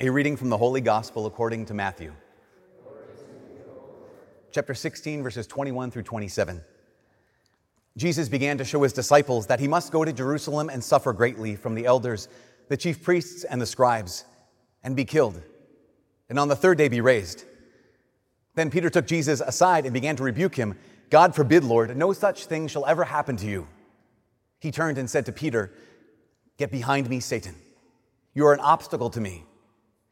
A reading from the Holy Gospel according to Matthew, chapter 16, verses 21 through 27. Jesus began to show his disciples that he must go to Jerusalem and suffer greatly from the elders, the chief priests, and the scribes, and be killed, and on the third day be raised. Then Peter took Jesus aside and began to rebuke him. God forbid, Lord, no such thing shall ever happen to you. He turned and said to Peter, Get behind me, Satan. You are an obstacle to me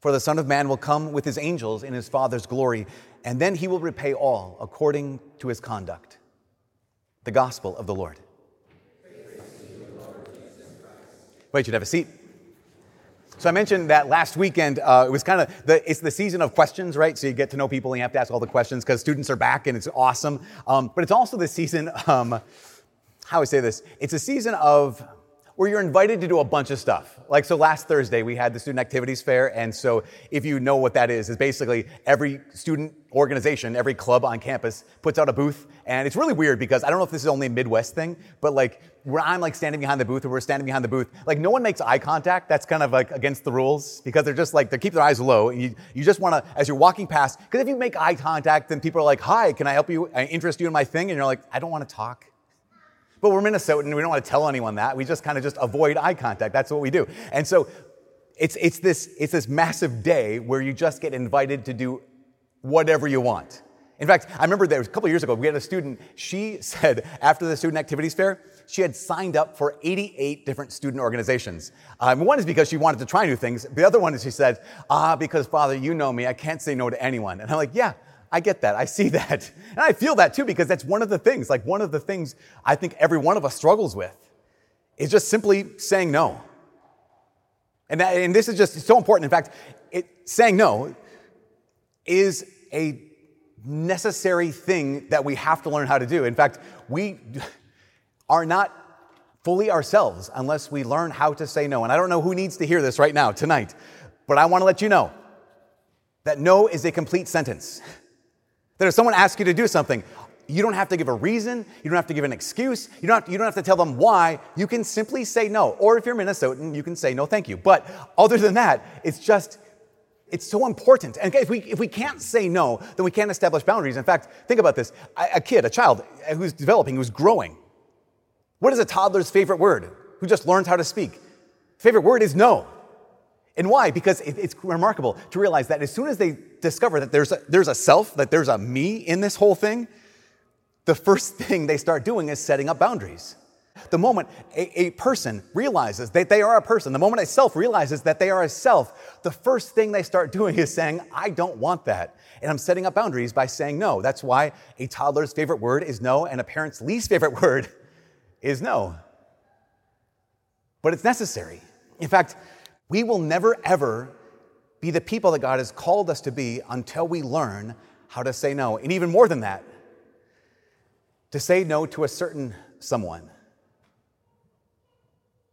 For the Son of Man will come with his angels in his Father's glory, and then he will repay all according to his conduct. The Gospel of the Lord. Wait, you'd have a seat. So I mentioned that last weekend uh, it was kind of the it's the season of questions, right? So you get to know people and you have to ask all the questions because students are back and it's awesome. Um, but it's also the season. Um, how I say this? It's a season of where you're invited to do a bunch of stuff. Like, so last Thursday, we had the Student Activities Fair. And so, if you know what that is, is basically every student organization, every club on campus puts out a booth. And it's really weird because I don't know if this is only a Midwest thing, but like, where I'm like standing behind the booth or we're standing behind the booth, like, no one makes eye contact. That's kind of like against the rules because they're just like, they keep their eyes low. And you, you just want to, as you're walking past, because if you make eye contact, then people are like, hi, can I help you, I interest you in my thing? And you're like, I don't want to talk. But we're Minnesotan, we don't want to tell anyone that. We just kind of just avoid eye contact. That's what we do. And so it's, it's, this, it's this massive day where you just get invited to do whatever you want. In fact, I remember there was a couple years ago, we had a student, she said after the student activities fair, she had signed up for 88 different student organizations. Um, one is because she wanted to try new things. The other one is she said, ah, because Father, you know me, I can't say no to anyone. And I'm like, yeah, I get that. I see that. And I feel that too because that's one of the things, like one of the things I think every one of us struggles with is just simply saying no. And, that, and this is just so important. In fact, it, saying no is a necessary thing that we have to learn how to do. In fact, we are not fully ourselves unless we learn how to say no. And I don't know who needs to hear this right now, tonight, but I want to let you know that no is a complete sentence. That if someone asks you to do something, you don't have to give a reason, you don't have to give an excuse, you don't have to, you don't have to tell them why. You can simply say no. Or if you're Minnesotan, you can say no, thank you. But other than that, it's just, it's so important. And if we, if we can't say no, then we can't establish boundaries. In fact, think about this a kid, a child uh, who's developing, who's growing. What is a toddler's favorite word? Who just learns how to speak? Favorite word is no. And why? Because it's remarkable to realize that as soon as they discover that there's a, there's a self, that there's a me in this whole thing, the first thing they start doing is setting up boundaries. The moment a, a, person realizes that they are a person, the moment a self realizes that they are a self, the first thing they start doing is saying, I don't want that. And I'm setting up boundaries by saying no. That's why a toddler's favorite word is no, and a parent's least favorite word is no. But it's necessary. In fact, we will never, ever be the people that God has called us to be until we learn how to say no. And even more than that, to say no to a certain someone.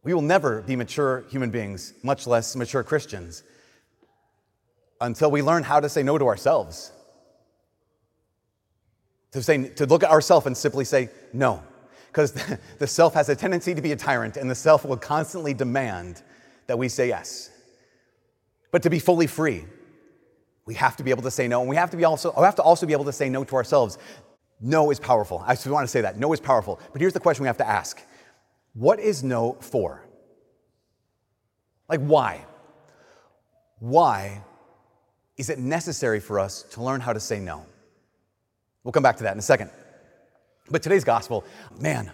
We will never be mature human beings, much less mature Christians, until we learn how to say no to ourselves. To, say, to look at ourselves and simply say no. Because the self has a tendency to be a tyrant, and the self will constantly demand that we say yes. But to be fully free, we have to be able to say no, and we have to, be also, we have to also be able to say no to ourselves. No is powerful. I just want to say that. No is powerful. But here's the question we have to ask What is no for? Like, why? Why is it necessary for us to learn how to say no? We'll come back to that in a second. But today's gospel, man,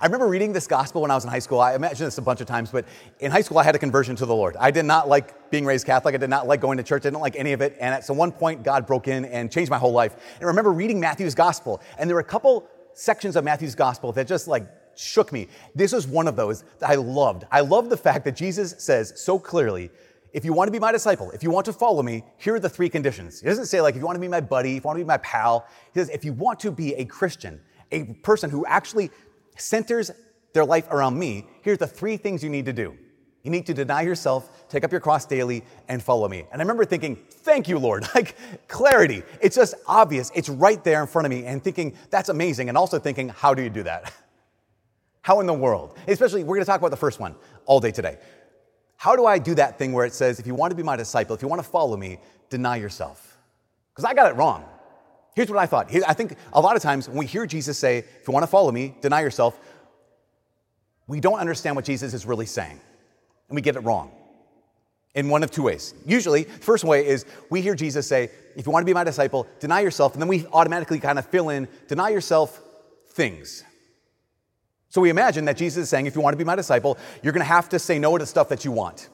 I remember reading this gospel when I was in high school. I imagine this a bunch of times, but in high school, I had a conversion to the Lord. I did not like being raised Catholic. I did not like going to church. I didn't like any of it. And at some one point, God broke in and changed my whole life. And I remember reading Matthew's gospel, and there were a couple sections of Matthew's gospel that just like shook me. This was one of those that I loved. I love the fact that Jesus says so clearly, if you want to be my disciple, if you want to follow me, here are the three conditions. He doesn't say, like, if you want to be my buddy, if you want to be my pal. He says, if you want to be a Christian, a person who actually centers their life around me, here's the three things you need to do. You need to deny yourself, take up your cross daily, and follow me. And I remember thinking, thank you, Lord. Like clarity. It's just obvious. It's right there in front of me, and thinking, that's amazing. And also thinking, how do you do that? How in the world? Especially, we're going to talk about the first one all day today. How do I do that thing where it says, if you want to be my disciple, if you want to follow me, deny yourself? Because I got it wrong. Here's what I thought. I think a lot of times when we hear Jesus say, if you want to follow me, deny yourself, we don't understand what Jesus is really saying, and we get it wrong in one of two ways. Usually, the first way is we hear Jesus say, if you want to be my disciple, deny yourself, and then we automatically kind of fill in, deny yourself things. So we imagine that Jesus is saying, if you want to be my disciple, you're going to have to say no to stuff that you want.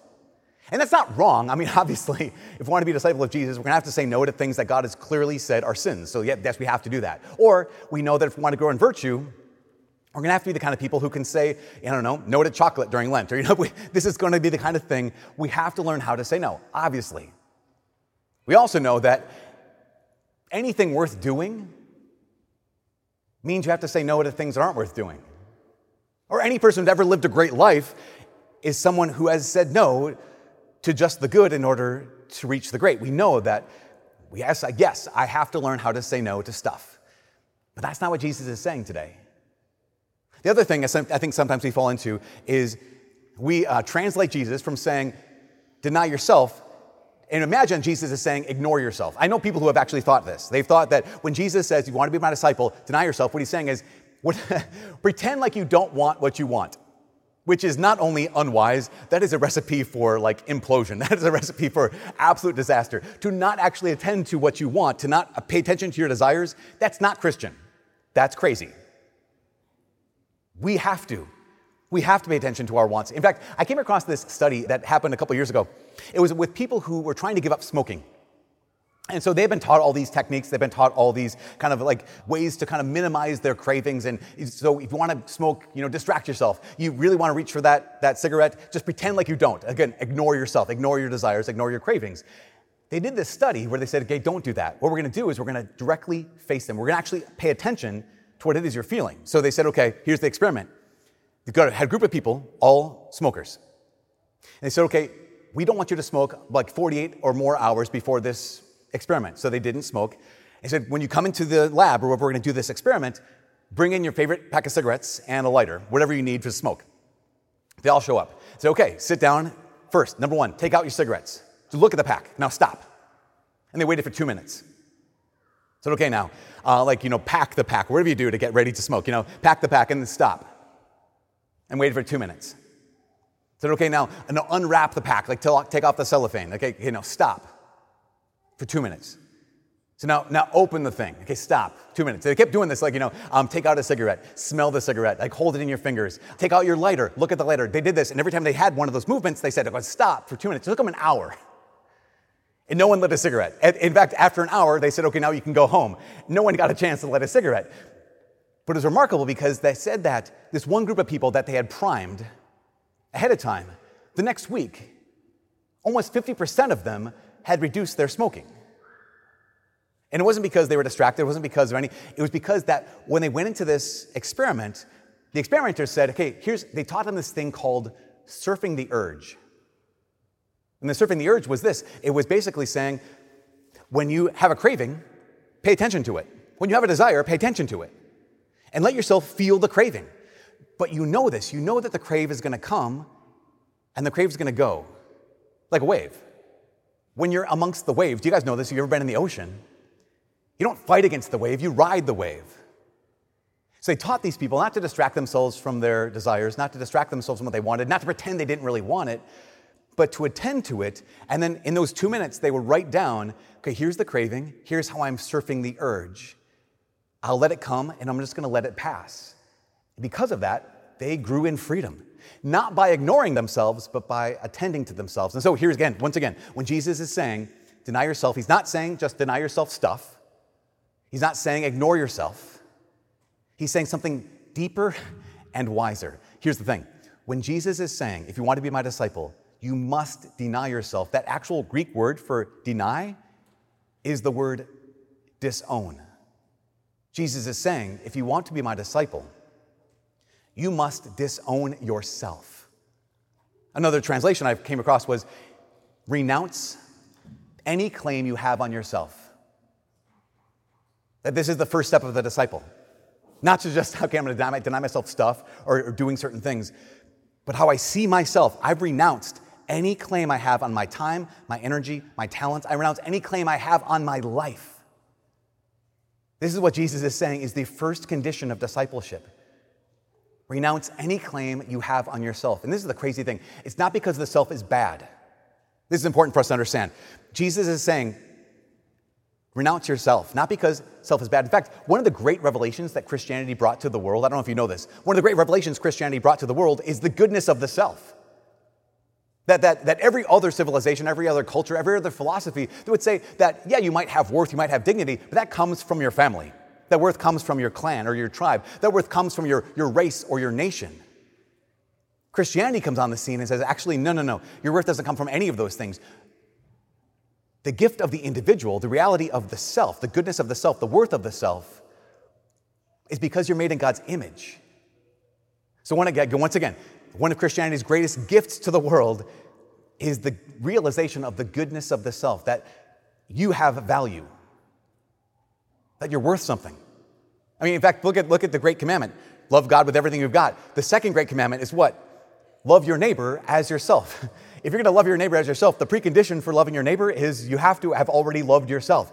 And that's not wrong. I mean, obviously, if we want to be a disciple of Jesus, we're going to have to say no to things that God has clearly said are sins. So, yes, we have to do that. Or we know that if we want to grow in virtue, we're going to have to be the kind of people who can say, I don't know, no to chocolate during Lent. Or, you know, we, this is going to be the kind of thing we have to learn how to say no, obviously. We also know that anything worth doing means you have to say no to things that aren't worth doing. Or any person who's ever lived a great life is someone who has said no to just the good in order to reach the great. We know that, yes, yes, I have to learn how to say no to stuff. But that's not what Jesus is saying today. The other thing I think sometimes we fall into is we uh, translate Jesus from saying, deny yourself, and imagine Jesus is saying, ignore yourself. I know people who have actually thought this. They've thought that when Jesus says, you want to be my disciple, deny yourself, what he's saying is, what, pretend like you don't want what you want, which is not only unwise, that is a recipe for like implosion. That is a recipe for absolute disaster. To not actually attend to what you want, to not uh, pay attention to your desires, that's not Christian. That's crazy. We have to. We have to pay attention to our wants. In fact, I came across this study that happened a couple years ago. It was with people who were trying to give up smoking. And so they've been taught all these techniques, they've been taught all these kind of like ways to kind of minimize their cravings. And so if you want to smoke, you know, distract yourself. You really want to reach for that, that cigarette, just pretend like you don't. Again, ignore yourself, ignore your desires, ignore your cravings. They did this study where they said, okay, don't do that. What we're going to do is we're going to directly face them. We're going to actually pay attention to what it is you're feeling. So they said, okay, here's the experiment. Got, had a group of people, all smokers. And they said, okay, we don't want you to smoke like 48 or more hours before this experiment. So they didn't smoke. They said, when you come into the lab or wherever we're going to do this experiment, bring in your favorite pack of cigarettes and a lighter, whatever you need to smoke. They all show up. Say, okay, sit down. First, number one, take out your cigarettes. So look at the pack. Now stop. And they waited for two minutes. Said, okay, now, uh, like, you know, pack the pack, whatever you do to get ready to smoke, you know, pack the pack and then stop. And waited for two minutes. Said, okay, now, now unwrap the pack, like take off the cellophane. Okay, you know, stop for two minutes. So now, now open the thing. Okay, stop. Two minutes. They kept doing this, like, you know, um, take out a cigarette, smell the cigarette, like hold it in your fingers, take out your lighter, look at the lighter. They did this, and every time they had one of those movements, they said, stop for two minutes. It took them an hour. And no one lit a cigarette. In fact, after an hour, they said, okay, now you can go home. No one got a chance to light a cigarette. But it was remarkable because they said that this one group of people that they had primed ahead of time, the next week, almost 50% of them had reduced their smoking. And it wasn't because they were distracted, it wasn't because of any, it was because that when they went into this experiment, the experimenters said, okay, here's, they taught them this thing called surfing the urge. And the surfing the urge was this it was basically saying, when you have a craving, pay attention to it. When you have a desire, pay attention to it. And let yourself feel the craving. But you know this. You know that the crave is to come and the crave is to go like a wave. When you're amongst the waves, do you guys know this? Have you ever been in the ocean? You don't fight against the wave, you ride the wave. So they taught these people not to distract themselves from their desires, not to distract themselves from what they wanted, not to pretend they didn't really want it, but to attend to it. And then in those two minutes, they would write down okay, here's the craving, here's how I'm surfing the urge. I'll let it come, and I'm just gonna let it pass. Because of that, they grew in freedom, not by ignoring themselves, but by attending to themselves. And so here's again, once again, when Jesus is saying, deny yourself, he's not saying just deny yourself stuff, he's not saying ignore yourself. He's saying something deeper and wiser. Here's the thing when Jesus is saying, if you want to be my disciple, you must deny yourself, that actual Greek word for deny is the word disown. Jesus is saying, if you want to be my disciple, you must disown yourself. Another translation I came across was renounce any claim you have on yourself. That this is the first step of the disciple. Not to just, okay, I'm deny, deny myself stuff or, or doing certain things, but how I see myself. I've renounced any claim I have on my time, my energy, my talents. I renounce any claim I have on my life. This is what Jesus is saying is the first condition of discipleship. Renounce any claim you have on yourself. And this is the crazy thing. It's not because the self is bad. This is important for us to understand. Jesus is saying, Renounce yourself, not because self is bad. In fact, one of the great revelations that Christianity brought to the world, I don't know if you know this, one of the great revelations Christianity brought to the world is the goodness of the self. That, that, that every other civilization, every other culture, every other philosophy, they would say that, yeah, you might have worth, you might have dignity, but that comes from your family. That worth comes from your clan or your tribe. That worth comes from your, your race or your nation. Christianity comes on the scene and says, actually, no, no, no. Your worth doesn't come from any of those things. The gift of the individual, the reality of the self, the goodness of the self, the worth of the self, is because you're made in God's image. So, once again, one of Christianity's greatest gifts to the world is the realization of the goodness of the self, that you have value, that you're worth something. I mean, in fact, look at, look at the great commandment love God with everything you've got. The second great commandment is what? Love your neighbor as yourself. If you're going to love your neighbor as yourself, the precondition for loving your neighbor is you have to have already loved yourself.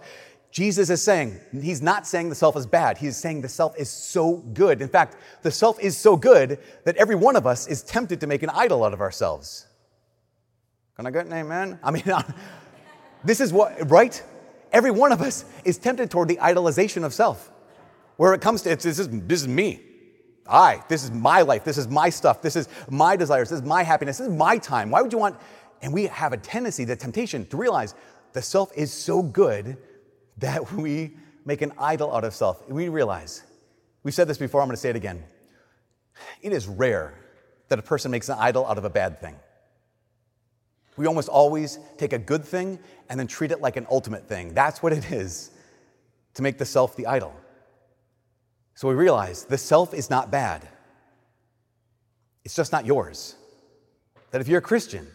Jesus is saying, he's not saying the self is bad. He's saying the self is so good. In fact, the self is so good that every one of us is tempted to make an idol out of ourselves. Can I get an amen? I mean, this is what, right? Every one of us is tempted toward the idolization of self. Where it comes to, it's, this, is, this is me. I, this is my life, this is my stuff, this is my desires, this is my happiness, this is my time. Why would you want? And we have a tendency, the temptation to realize the self is so good that we make an idol out of self. We realize, we've said this before, I'm going to say it again. It is rare that a person makes an idol out of a bad thing. We almost always take a good thing and then treat it like an ultimate thing. That's what it is to make the self the idol. So we realize the self is not bad, it's just not yours. That if you're a Christian,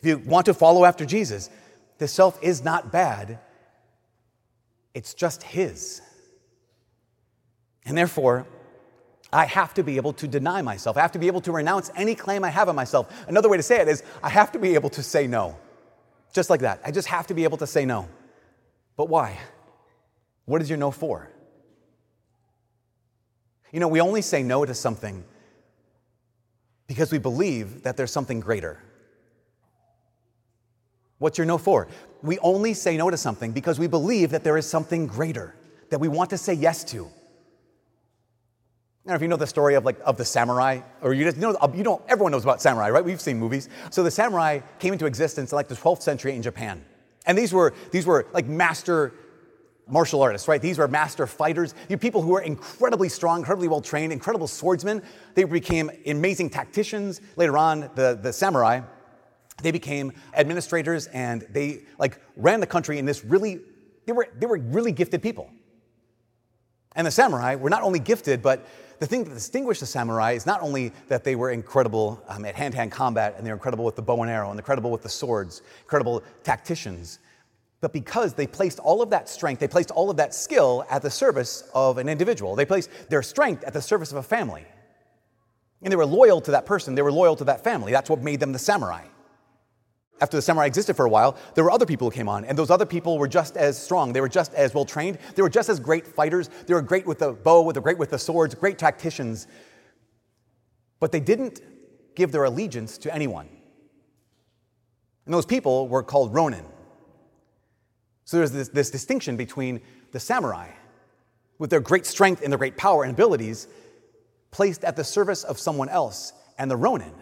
if you want to follow after Jesus, the self is not bad, it's just His. And therefore, I have to be able to deny myself. I have to be able to renounce any claim I have on myself. Another way to say it is, I have to be able to say no. Just like that. I just have to be able to say no. But why? What is your no for? You know, we only say no to something because we believe that there's something greater. What's your no for? We only say no to something because we believe that there is something greater that we want to say yes to. Now, if you know the story of like of the samurai, or you just know, you know, everyone knows about samurai, right? We've seen movies. So the samurai came into existence in like the 12th century in Japan, and these were these were like master martial artists, right? These were master fighters. You people who were incredibly strong, incredibly well trained, incredible swordsmen. They became amazing tacticians. Later on, the, the samurai, they became administrators and they like ran the country in this really, they were, they were really gifted people. And the samurai were not only gifted, but the thing that distinguished the samurai is not only that they were incredible um, at hand to hand combat and they were incredible with the bow and arrow and incredible with the swords, incredible tacticians, but because they placed all of that strength, they placed all of that skill at the service of an individual. They placed their strength at the service of a family. And they were loyal to that person, they were loyal to that family. That's what made them the samurai. After the samurai existed for a while, there were other people who came on, and those other people were just as strong. They were just as well trained. They were just as great fighters. They were great with the bow, they were great with the swords, great tacticians. But they didn't give their allegiance to anyone. And those people were called Ronin. So there's this, this distinction between the samurai, with their great strength and their great power and abilities, placed at the service of someone else, and the Ronin,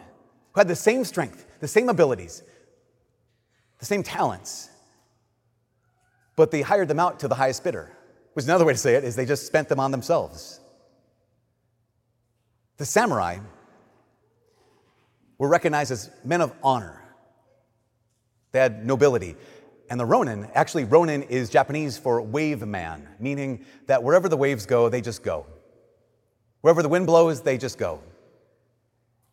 who had the same strength, the same abilities, the same talents, but they hired them out to the highest bidder. Which another way to say it is they just spent them on themselves. The samurai were recognized as men of honor. They had nobility. And the Ronin, actually, Ronin is Japanese for wave man, meaning that wherever the waves go, they just go. Wherever the wind blows, they just go.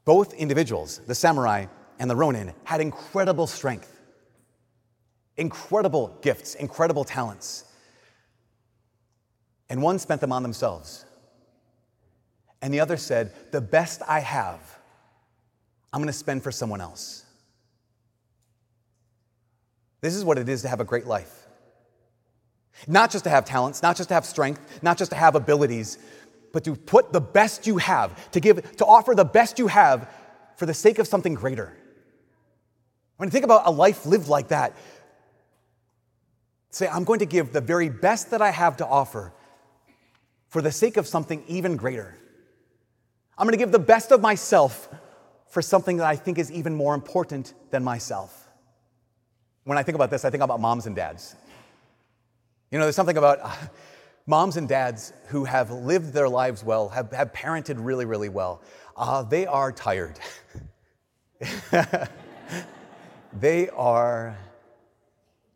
Both individuals, the samurai and the Ronin, had incredible strength, incredible gifts, incredible talents. And one spent them on themselves. And the other said, The best I have, I'm going to spend for someone else. This is what it is to have a great life. Not just to have talents, not just to have strength, not just to have abilities, but to put the best you have, to give, to offer the best you have for the sake of something greater. When you think about a life lived like that, say, I'm going to give the very best that I have to offer for the sake of something even greater. I'm going to give the best of myself for something that I think is even more important than myself. When I think about this, I think about moms and dads. You know, there's something about uh, moms and dads who have lived their lives well, have, have parented really, really well. Uh, they are tired. they are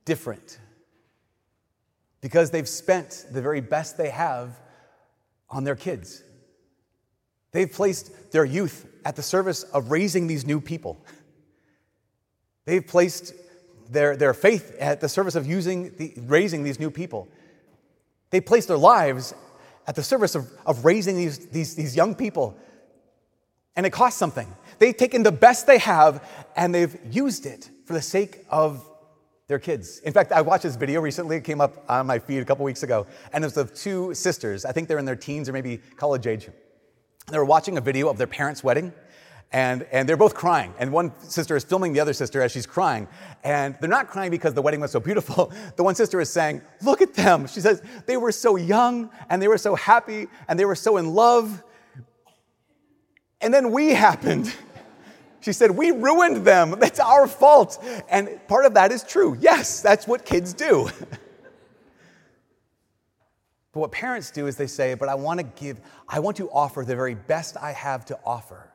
different because they've spent the very best they have on their kids. They've placed their youth at the service of raising these new people. They've placed their, their faith at the service of using the, raising these new people. They place their lives at the service of, of raising these, these, these young people. And it costs something. They've taken the best they have and they've used it for the sake of their kids. In fact, I watched this video recently. It came up on my feed a couple weeks ago. And it was of two sisters. I think they're in their teens or maybe college age. They were watching a video of their parents' wedding and, and they're both crying. And one sister is filming the other sister as she's crying. And they're not crying because the wedding was so beautiful. The one sister is saying, Look at them. She says, They were so young and they were so happy and they were so in love. And then we happened. She said, We ruined them. That's our fault. And part of that is true. Yes, that's what kids do. but what parents do is they say, But I want to give, I want to offer the very best I have to offer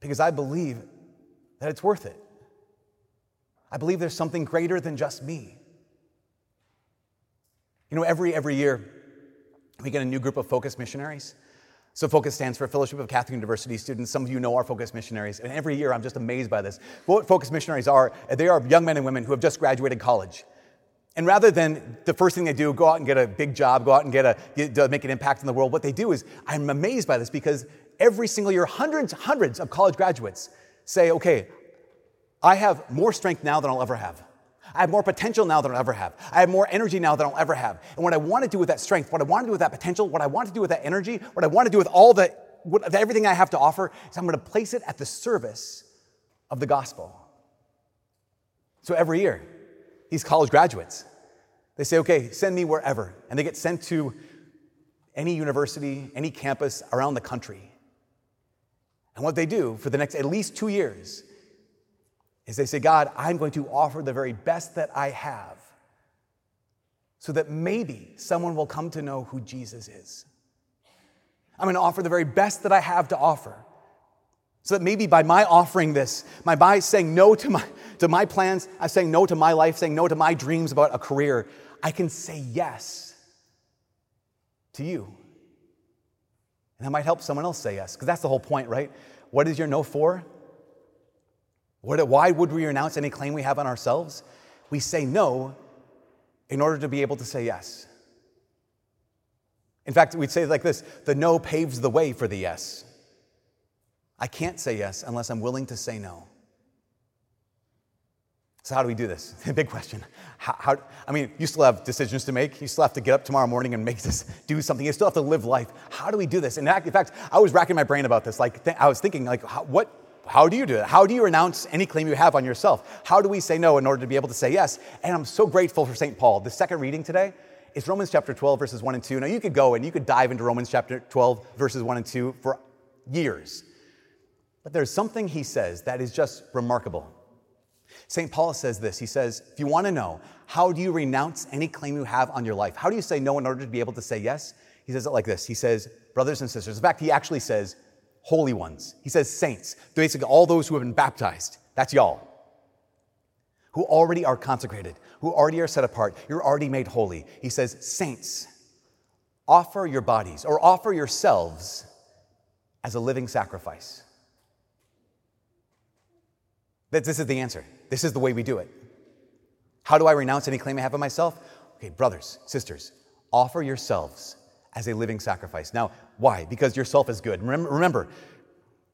because I believe that it's worth it. I believe there's something greater than just me. You know, every, every year we get a new group of focus missionaries. So, FOCUS stands for Fellowship of Catholic University Students. Some of you know our FOCUS missionaries, and every year I'm just amazed by this. What FOCUS missionaries are, they are young men and women who have just graduated college. And rather than the first thing they do, go out and get a big job, go out and get a, get, make an impact in the world, what they do is, I'm amazed by this because every single year, hundreds, hundreds of college graduates say, okay, I have more strength now than I'll ever have. I have more potential now than I'll ever have. I have more energy now than I'll ever have. And what I want to do with that strength, what I want to do with that potential, what I want to do with that energy, what I want to do with all the, everything I have to offer is I'm going to place it at the service of the gospel. So every year, these college graduates, they say, okay, send me wherever. And they get sent to any university, any campus around the country. And what they do for the next at least two years is they say, God, I'm going to offer the very best that I have so that maybe someone will come to know who Jesus is. I'm going to offer the very best that I have to offer. So that maybe by my offering this, my by saying no to my, to my plans, I'm saying no to my life, saying no to my dreams about a career, I can say yes to you. And that might help someone else say yes, because that's the whole point, right? What is your no for? What, why would we renounce any claim we have on ourselves? We say no in order to be able to say yes. In fact, we'd say like this the no paves the way for the yes. I can't say yes unless I'm willing to say no. So, how do we do this? Big question. How, how, I mean, you still have decisions to make. You still have to get up tomorrow morning and make this, do something. You still have to live life. How do we do this? In fact, in fact I was racking my brain about this. Like, th- I was thinking, like, how, what, how do you do it? How do you renounce any claim you have on yourself? How do we say no in order to be able to say yes? And I'm so grateful for St. Paul. The second reading today is Romans chapter 12, verses 1 and 2. Now, you could go and you could dive into Romans chapter 12, verses 1 and 2 for years. But there's something he says that is just remarkable. St. Paul says this He says, if you want to know, how do you renounce any claim you have on your life? How do you say no in order to be able to say yes? He says it like this He says, brothers and sisters. In fact, he actually says, holy ones. He says, saints. Basically, all those who have been baptized. That's y'all. Who already are consecrated, who already are set apart. You're already made holy. He says, saints, offer your bodies or offer yourselves as a living sacrifice. This is the answer. This is the way we do it. How do I renounce any claim I have of myself? Okay, brothers, sisters, offer yourselves as a living sacrifice. Now, why? Because yourself is good. Remember,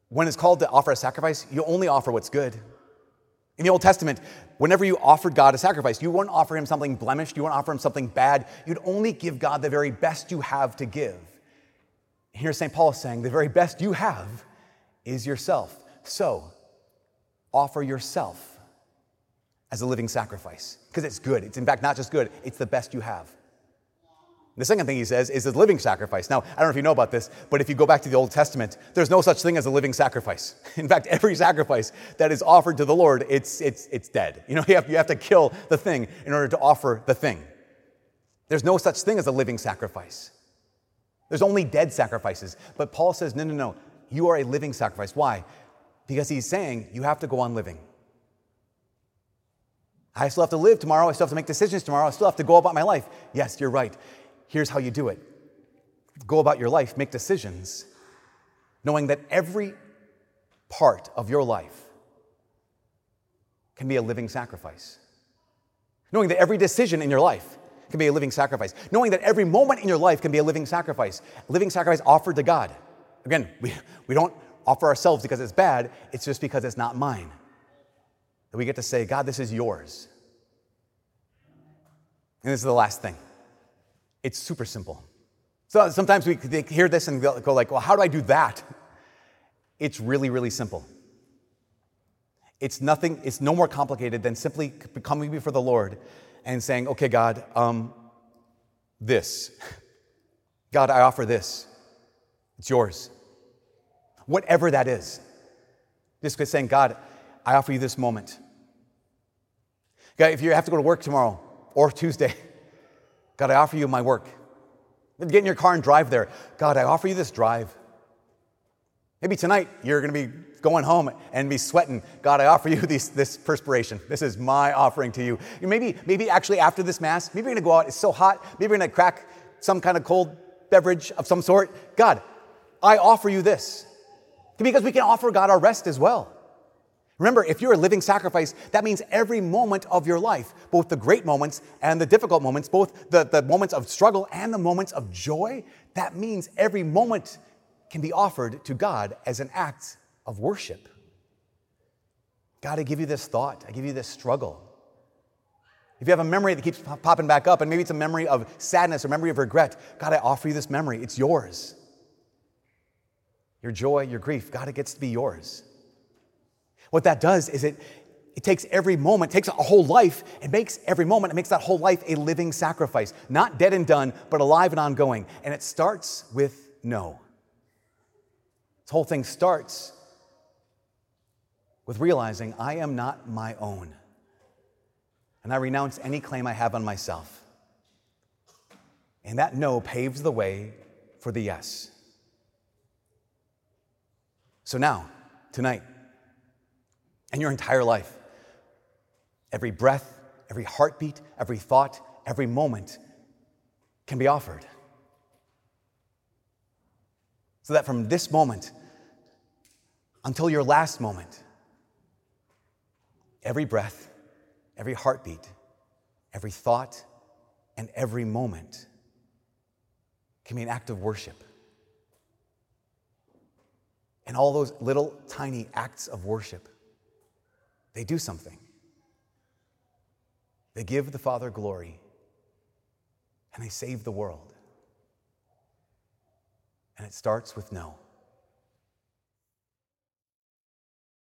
when it's called to offer a sacrifice, you only offer what's good. In the Old Testament, whenever you offered God a sacrifice, you wouldn't offer him something blemished, you wouldn't offer him something bad. You'd only give God the very best you have to give. Here's St. Paul saying, the very best you have is yourself. So, offer yourself as a living sacrifice because it's good. It's in fact not just good, it's the best you have. The second thing he says is a living sacrifice. Now, I don't know if you know about this, but if you go back to the Old Testament, there's no such thing as a living sacrifice. In fact, every sacrifice that is offered to the Lord, it's, it's, it's dead. You know, you have, you have to kill the thing in order to offer the thing. There's no such thing as a living sacrifice. There's only dead sacrifices. But Paul says, no, no, no. You are a living sacrifice. Why? Because he's saying you have to go on living. I still have to live tomorrow. I still have to make decisions tomorrow. I still have to go about my life. Yes, you're right. Here's how you do it go about your life, make decisions, knowing that every part of your life can be a living sacrifice. Knowing that every decision in your life can be a living sacrifice. Knowing that every moment in your life can be a living sacrifice. A living sacrifice offered to God. Again, we, we don't offer ourselves because it's bad, it's just because it's not mine. That we get to say, God, this is yours. And this is the last thing. It's super simple. So sometimes we hear this and go like, well, how do I do that? It's really, really simple. It's nothing, it's no more complicated than simply coming before the Lord and saying, okay, God, um, this. God, I offer this. It's yours. Whatever that is. Just saying, God, I offer you this moment. God, if you have to go to work tomorrow or Tuesday, God, I offer you my work. Get in your car and drive there. God, I offer you this drive. Maybe tonight you're going to be going home and be sweating. God, I offer you this, this perspiration. This is my offering to you. Maybe, maybe actually after this Mass, maybe you're going to go out. It's so hot. Maybe you're going to crack some kind of cold beverage of some sort. God, I offer you this. Because we can offer God our rest as well. Remember, if you're a living sacrifice, that means every moment of your life, both the great moments and the difficult moments, both the, the moments of struggle and the moments of joy, that means every moment can be offered to God as an act of worship. God, I give you this thought, I give you this struggle. If you have a memory that keeps popping back up, and maybe it's a memory of sadness or memory of regret, God, I offer you this memory. It's yours. Your joy, your grief, God, it gets to be yours. What that does is it, it takes every moment, takes a whole life, and makes every moment, it makes that whole life a living sacrifice. Not dead and done, but alive and ongoing. And it starts with no. This whole thing starts with realizing I am not my own. And I renounce any claim I have on myself. And that no paves the way for the yes. So now, tonight, and your entire life. Every breath, every heartbeat, every thought, every moment can be offered. So that from this moment until your last moment, every breath, every heartbeat, every thought, and every moment can be an act of worship. And all those little tiny acts of worship they do something. They give the Father glory and they save the world. And it starts with no.